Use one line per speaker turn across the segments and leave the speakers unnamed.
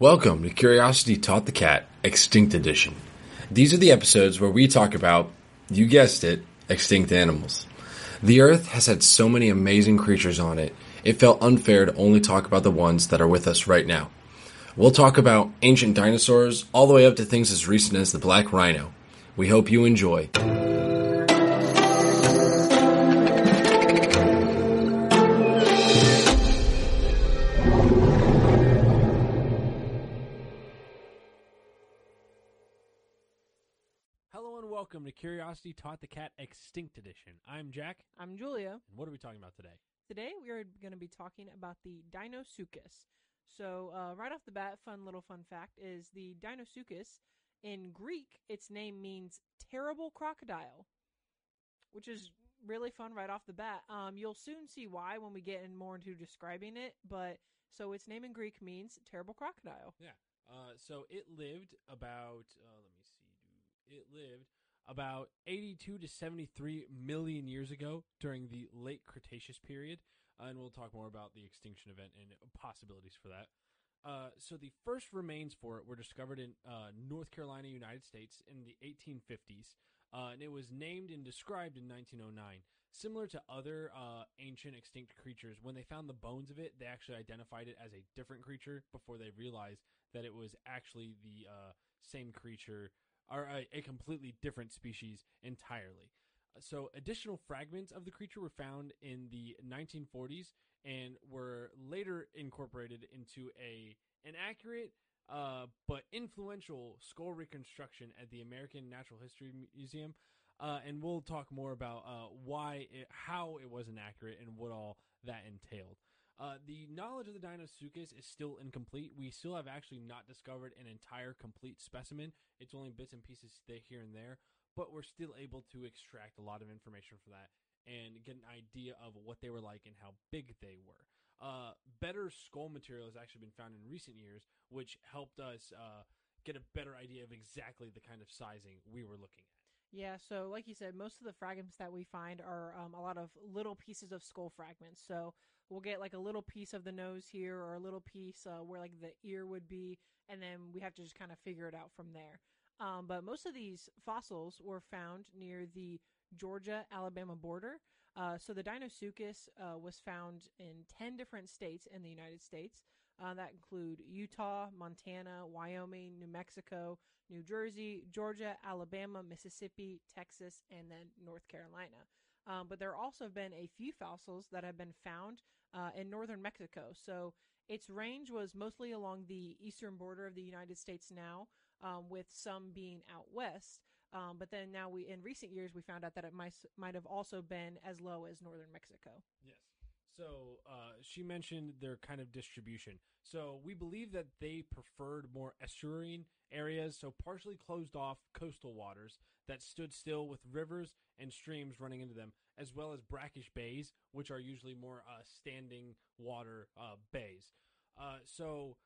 Welcome to Curiosity Taught the Cat Extinct Edition. These are the episodes where we talk about, you guessed it, extinct animals. The Earth has had so many amazing creatures on it, it felt unfair to only talk about the ones that are with us right now. We'll talk about ancient dinosaurs all the way up to things as recent as the black rhino. We hope you enjoy.
Welcome to Curiosity Taught the Cat Extinct Edition. I'm Jack,
I'm Julia.
and what are we talking about today?
Today we are going to be talking about the Deinosuchus. So, uh, right off the bat, fun little fun fact is the Deinosuchus in Greek, its name means terrible crocodile, which is really fun right off the bat. Um, you'll soon see why when we get in more into describing it, but so its name in Greek means terrible crocodile.
Yeah. Uh, so it lived about, uh, let me see, it lived about 82 to 73 million years ago during the late Cretaceous period. Uh, and we'll talk more about the extinction event and possibilities for that. Uh, so the first remains for it were discovered in uh, North Carolina, United States, in the 1850s, uh, and it was named and described in 1909. Similar to other uh, ancient extinct creatures, when they found the bones of it, they actually identified it as a different creature before they realized that it was actually the uh, same creature or a, a completely different species entirely. So, additional fragments of the creature were found in the 1940s and were later incorporated into a an accurate uh, but influential skull reconstruction at the American Natural History Museum. Uh, and we'll talk more about uh, why, it, how it was inaccurate, and what all that entailed. Uh, the knowledge of the Deinosuchus is still incomplete. We still have actually not discovered an entire complete specimen. It's only bits and pieces here and there, but we're still able to extract a lot of information from that and get an idea of what they were like and how big they were. Uh, better skull material has actually been found in recent years, which helped us uh, get a better idea of exactly the kind of sizing we were looking at.
Yeah, so like you said, most of the fragments that we find are um, a lot of little pieces of skull fragments. So we'll get like a little piece of the nose here or a little piece uh, where like the ear would be, and then we have to just kind of figure it out from there. Um, but most of these fossils were found near the Georgia Alabama border. Uh, so the Deinosuchus uh, was found in 10 different states in the United States. Uh, that include Utah, Montana, Wyoming, New Mexico, New Jersey, Georgia, Alabama, Mississippi, Texas, and then North Carolina. Um, but there also have been a few fossils that have been found uh, in northern Mexico. So its range was mostly along the eastern border of the United States now, um, with some being out west. Um, but then now we, in recent years, we found out that it might might have also been as low as northern Mexico.
Yes. So uh, she mentioned their kind of distribution. So we believe that they preferred more estuarine areas, so partially closed off coastal waters that stood still with rivers and streams running into them, as well as brackish bays, which are usually more uh, standing water uh, bays. Uh, so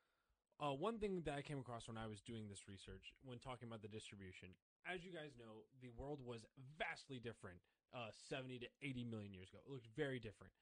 uh, one thing that I came across when I was doing this research, when talking about the distribution, as you guys know, the world was vastly different uh, 70 to 80 million years ago. It looked very different.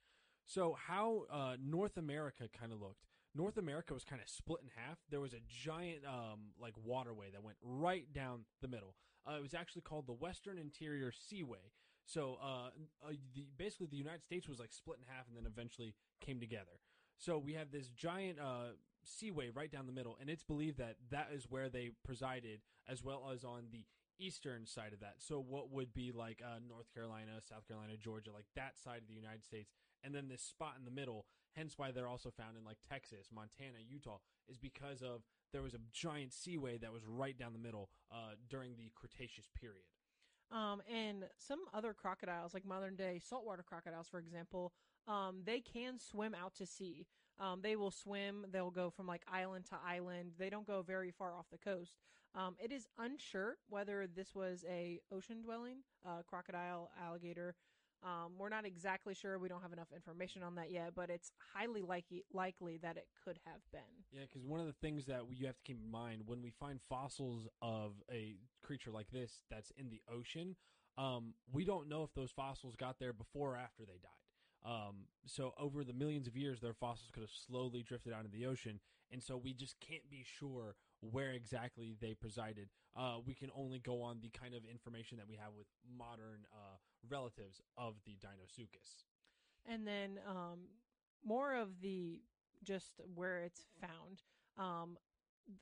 So, how uh, North America kind of looked. North America was kind of split in half. There was a giant, um, like waterway that went right down the middle. Uh, it was actually called the Western Interior Seaway. So, uh, uh, the, basically, the United States was like split in half, and then eventually came together. So we have this giant uh, seaway right down the middle, and it's believed that that is where they presided, as well as on the eastern side of that. So what would be like uh, North Carolina, South Carolina, Georgia, like that side of the United States, and then this spot in the middle. Hence why they're also found in like Texas, Montana, Utah, is because of there was a giant seaway that was right down the middle uh, during the Cretaceous period.
Um, and some other crocodiles, like modern day saltwater crocodiles, for example, um, they can swim out to sea. Um, they will swim. They'll go from like island to island. They don't go very far off the coast. Um, it is unsure whether this was a ocean dwelling uh, crocodile, alligator. Um, we're not exactly sure. We don't have enough information on that yet, but it's highly likely likely that it could have been.
Yeah, because one of the things that you have to keep in mind when we find fossils of a creature like this that's in the ocean, um, we don't know if those fossils got there before or after they died. Um, so over the millions of years, their fossils could have slowly drifted out into the ocean, and so we just can't be sure where exactly they presided. Uh, we can only go on the kind of information that we have with modern uh, relatives of the Deinosuchus.
And then um, more of the just where it's found. Um,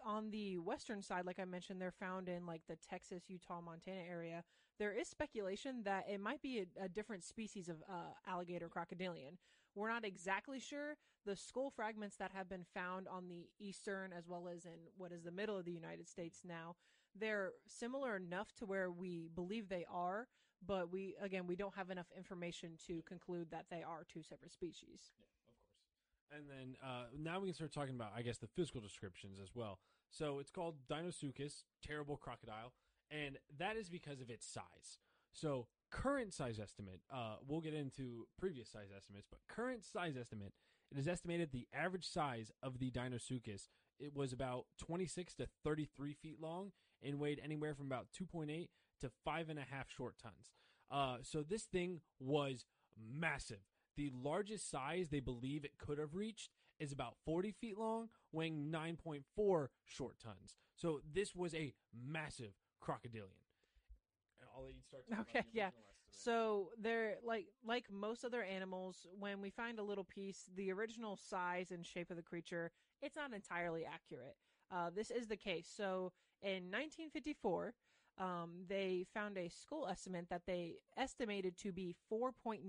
on the western side, like I mentioned, they're found in like the Texas, Utah, Montana area. There is speculation that it might be a, a different species of uh, alligator crocodilian. We're not exactly sure. The skull fragments that have been found on the eastern as well as in what is the middle of the United States now, they're similar enough to where we believe they are, but we again we don't have enough information to conclude that they are two separate species.
Yeah, of course. And then uh, now we can start talking about, I guess, the physical descriptions as well. So it's called Deinosuchus, terrible crocodile, and that is because of its size. So current size estimate, uh, we'll get into previous size estimates, but current size estimate, it is estimated the average size of the Deinosuchus it was about 26 to 33 feet long and weighed anywhere from about 2.8 to five and a half short tons. Uh, so this thing was massive. The largest size they believe it could have reached is about 40 feet long, weighing 9.4 short tons. So this was a massive crocodilian. I'll let you start.
Okay, yeah. So they're like like most other animals. When we find a little piece, the original size and shape of the creature, it's not entirely accurate. Uh, this is the case. So in 1954, um, they found a skull estimate that they estimated to be 4.9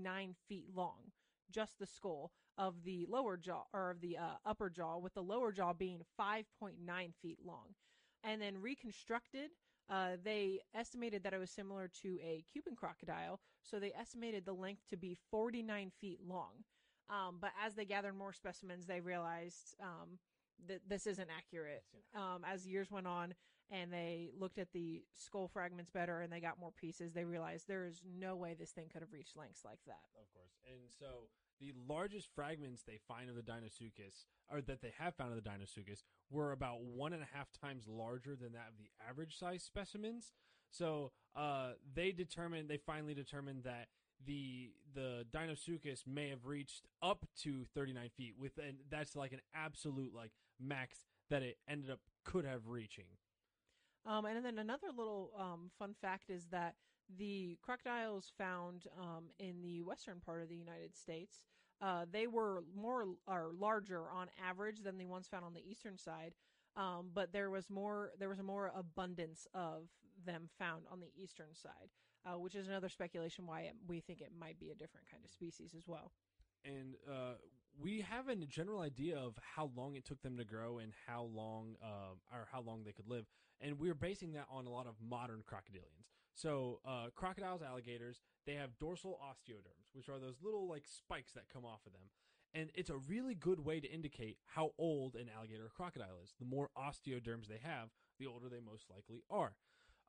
feet long, just the skull of the lower jaw or of the uh, upper jaw, with the lower jaw being 5.9 feet long, and then reconstructed uh, they estimated that it was similar to a Cuban crocodile, so they estimated the length to be 49 feet long. Um, but as they gathered more specimens, they realized um, that this isn't accurate. Um, as years went on and they looked at the skull fragments better and they got more pieces, they realized there is no way this thing could have reached lengths like that.
Of course. And so the largest fragments they find of the Deinosuchus, or that they have found of the Deinosuchus, were about one and a half times larger than that of the average size specimens. So uh, they determined, they finally determined that the the Deinosuchus may have reached up to 39 feet with and that's like an absolute like max that it ended up could have reaching
Um, and then another little um, fun fact is that the crocodiles found um, in the western part of the United States, uh, they were more or larger on average than the ones found on the eastern side. Um, but there was more there was a more abundance of them found on the eastern side, uh, which is another speculation why it, we think it might be a different kind of species as well.
and uh, we have a general idea of how long it took them to grow and how long uh, or how long they could live. And we're basing that on a lot of modern crocodilians. So uh, crocodiles alligators they have dorsal osteoderms which are those little like spikes that come off of them. And it's a really good way to indicate how old an alligator or crocodile is. The more osteoderms they have the older they most likely are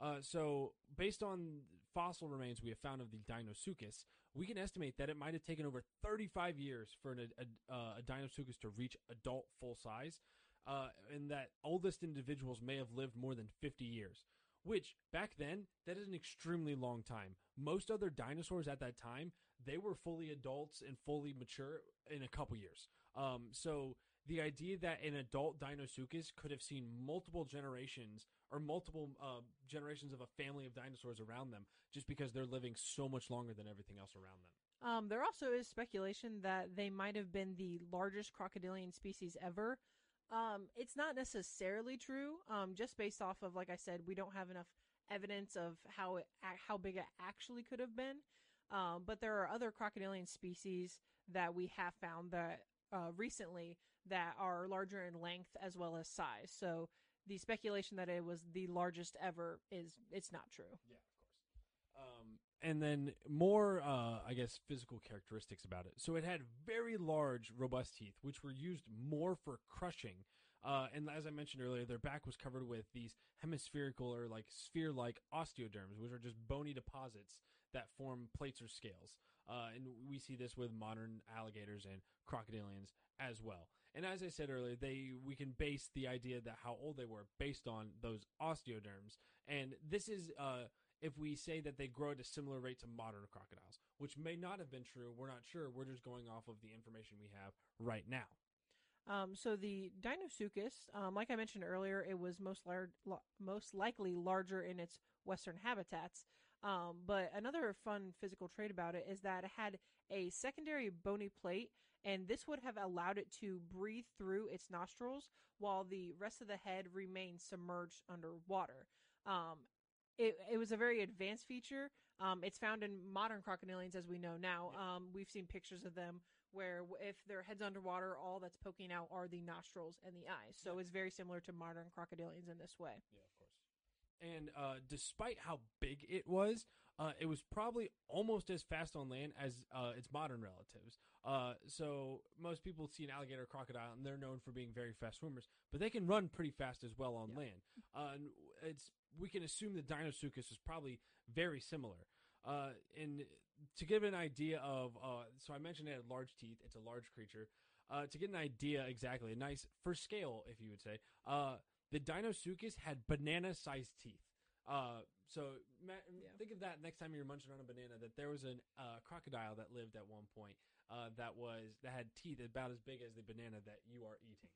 uh, so, based on fossil remains we have found of the Deinosuchus, we can estimate that it might have taken over 35 years for an, a, a, Deinosuchus to reach adult full size, uh, and that oldest individuals may have lived more than 50 years. Which, back then, that is an extremely long time. Most other dinosaurs at that time, they were fully adults and fully mature in a couple years. Um, so, the idea that an adult Deinosuchus could have seen multiple generations or multiple uh, generations of a family of dinosaurs around them just because they're living so much longer than everything else around them.
Um, there also is speculation that they might have been the largest crocodilian species ever. Um, it's not necessarily true, um, just based off of, like I said, we don't have enough evidence of how it, how big it actually could have been. Um, but there are other crocodilian species that we have found that uh, recently that are larger in length as well as size. So the speculation that it was the largest ever is it's not true.
Yeah, of course. Um, and then more, uh, I guess, physical characteristics about it. So it had very large, robust teeth, which were used more for crushing. Uh, and as I mentioned earlier, their back was covered with these hemispherical or like sphere-like osteoderms, which are just bony deposits that form plates or scales. Uh, and we see this with modern alligators and crocodilians as well. And as I said earlier, they we can base the idea that how old they were based on those osteoderms. And this is uh, if we say that they grow at a similar rate to modern crocodiles, which may not have been true. We're not sure. We're just going off of the information we have right now.
Um, so the Deinosuchus, um, like I mentioned earlier, it was most lar- lo- most likely larger in its western habitats. Um, but another fun physical trait about it is that it had a secondary bony plate, and this would have allowed it to breathe through its nostrils while the rest of the head remained submerged underwater. Um, it, it was a very advanced feature. Um, it's found in modern crocodilians, as we know now. Um, we've seen pictures of them where if their head's underwater, all that's poking out are the nostrils and the eyes. So it's very similar to modern crocodilians in this way.
Yeah, of course. And uh, despite how big it was, uh, it was probably almost as fast on land as uh, its modern relatives. Uh, so most people see an alligator or crocodile, and they're known for being very fast swimmers, but they can run pretty fast as well on
Yeah.
land. Uh, and it's we can assume that Deinosuchus is probably very similar. Uh, and to give an idea of, uh, so I mentioned it had large teeth. It's a large creature. Uh, to get an idea exactly, a nice for scale, if you would say, uh, the Deinosuchus had banana-sized teeth. Uh, so ma-
Yeah.
think of that next time you're munching on a banana. That there was a uh, crocodile that lived at one point uh, that was that had teeth about as big as the banana that you are eating.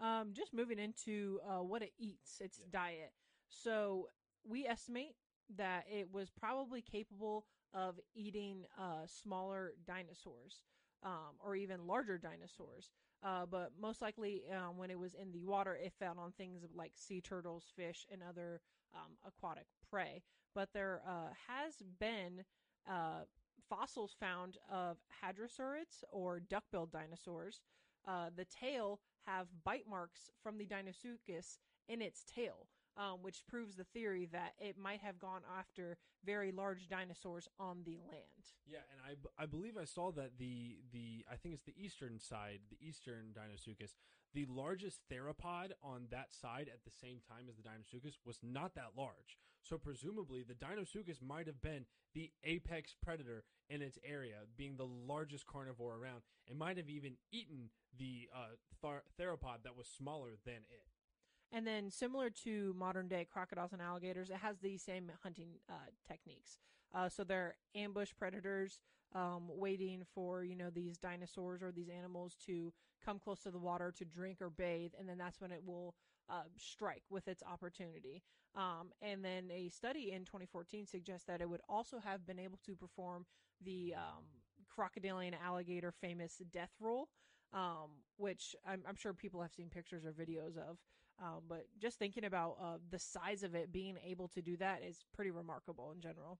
Um, just moving into uh, what it eats, its
Yeah.
diet. So we estimate that it was probably capable of eating uh, smaller dinosaurs um, or even larger dinosaurs. Uh, but most likely, um, when it was in the water, it fed on things like sea turtles, fish, and other um, aquatic prey. But there uh, has been uh, fossils found of hadrosaurids or duck-billed dinosaurs. Uh, the tail have bite marks from the Deinosuchus in its tail, um, which proves the theory that it might have gone after very large dinosaurs on the land.
Yeah, and I, I believe I saw that the the I think it's the eastern side, the eastern Deinosuchus, the largest theropod on that side at the same time as the Deinosuchus was not that large. So presumably the Deinosuchus might have been the apex predator in its area, being the largest carnivore around, and might have even eaten the uh, thar- theropod that was smaller than it.
And then, similar to modern day crocodiles and alligators, it has the same hunting uh, techniques. Uh, so they're ambush predators, um, waiting for you know these dinosaurs or these animals to come close to the water to drink or bathe, and then that's when it will uh, strike with its opportunity. Um, and then a study in 2014 suggests that it would also have been able to perform the um, crocodilian alligator famous death roll, um, which I'm, I'm sure people have seen pictures or videos of. Um, but just thinking about uh, the size of it being able to do that is pretty remarkable in general.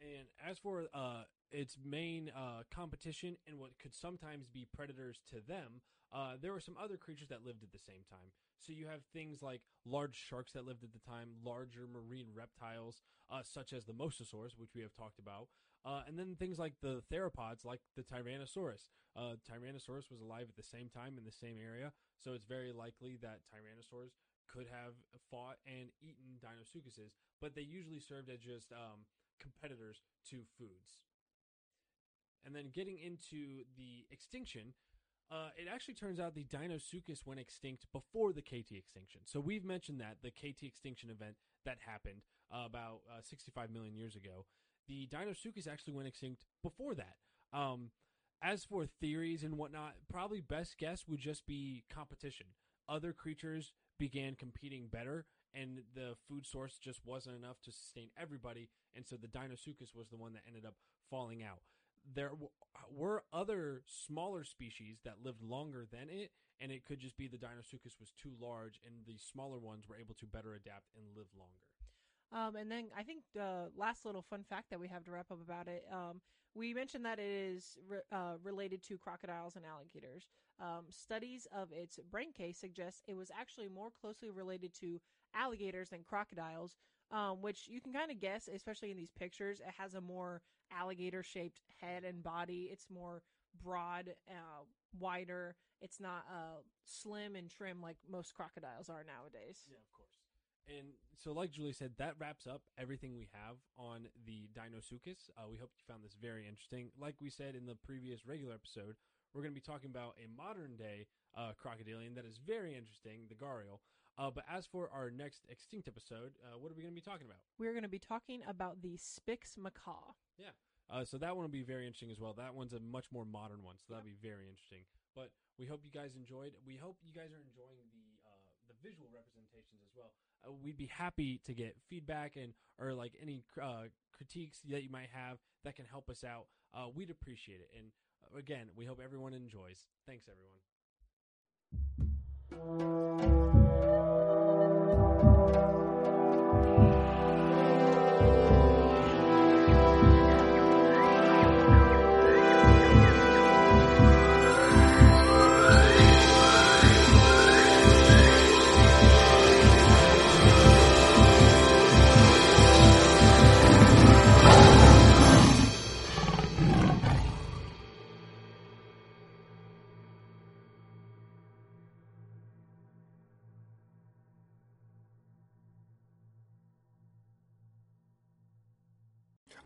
And as for uh, its main uh, competition and what could sometimes be predators to them, uh, there were some other creatures that lived at the same time. So you have things like large sharks that lived at the time, larger marine reptiles, uh, such as the mosasaurs, which we have talked about, uh, and then things like the theropods, like the Tyrannosaurus. Uh, Tyrannosaurus was alive at the same time in the same area, so it's very likely that Tyrannosaurs could have fought and eaten Deinosuchuses, but they usually served as just um, competitors to foods. And then getting into the extinction, uh, it actually turns out the Deinosuchus went extinct before the KT extinction. So we've mentioned that the KT extinction event that happened uh, about uh, 65 million years ago. The Deinosuchus actually went extinct before that. Um, as for theories and whatnot, probably best guess would just be competition. Other creatures began competing better, and the food source just wasn't enough to sustain everybody, and so the Deinosuchus was the one that ended up falling out. There w- were other smaller species that lived longer than it, and it could just be the Deinosuchus was too large, and the smaller ones were able to better adapt and live longer.
Um, and then I think the last little fun fact that we have to wrap up about it, um, we mentioned that it is re- uh, related to crocodiles and alligators. Um, studies of its brain case suggest it was actually more closely related to alligators than crocodiles, um, which you can kind of guess, especially in these pictures. It has a more alligator shaped head and body. It's more broad, uh, wider. It's not uh, slim and trim like most crocodiles are nowadays.
Yeah, of course. And so, like Julie said, that wraps up everything we have on the Deinosuchus. Uh, we hope you found this very interesting. Like we said in the previous regular episode, we're going to be talking about a modern day uh, crocodilian that is very interesting, the Gharial. Uh, but as for our next extinct episode, uh, what are we going to be talking about?
We're going to be talking about the Spix macaw.
Uh, so that one will be very interesting as well. That one's a much more modern one, so that'll be very interesting. But we hope you guys enjoyed. We hope you guys are enjoying the visual representations as well. Uh, we'd be happy to get feedback and or like any uh, critiques that you might have that can help us out. Uh, we'd appreciate it. And uh, again, we hope everyone enjoys. Thanks, everyone.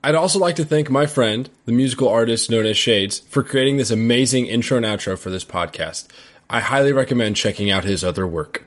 I'd also like to thank my friend, the musical artist known as Shades, for creating this amazing intro and outro for this podcast. I highly recommend checking out his other work.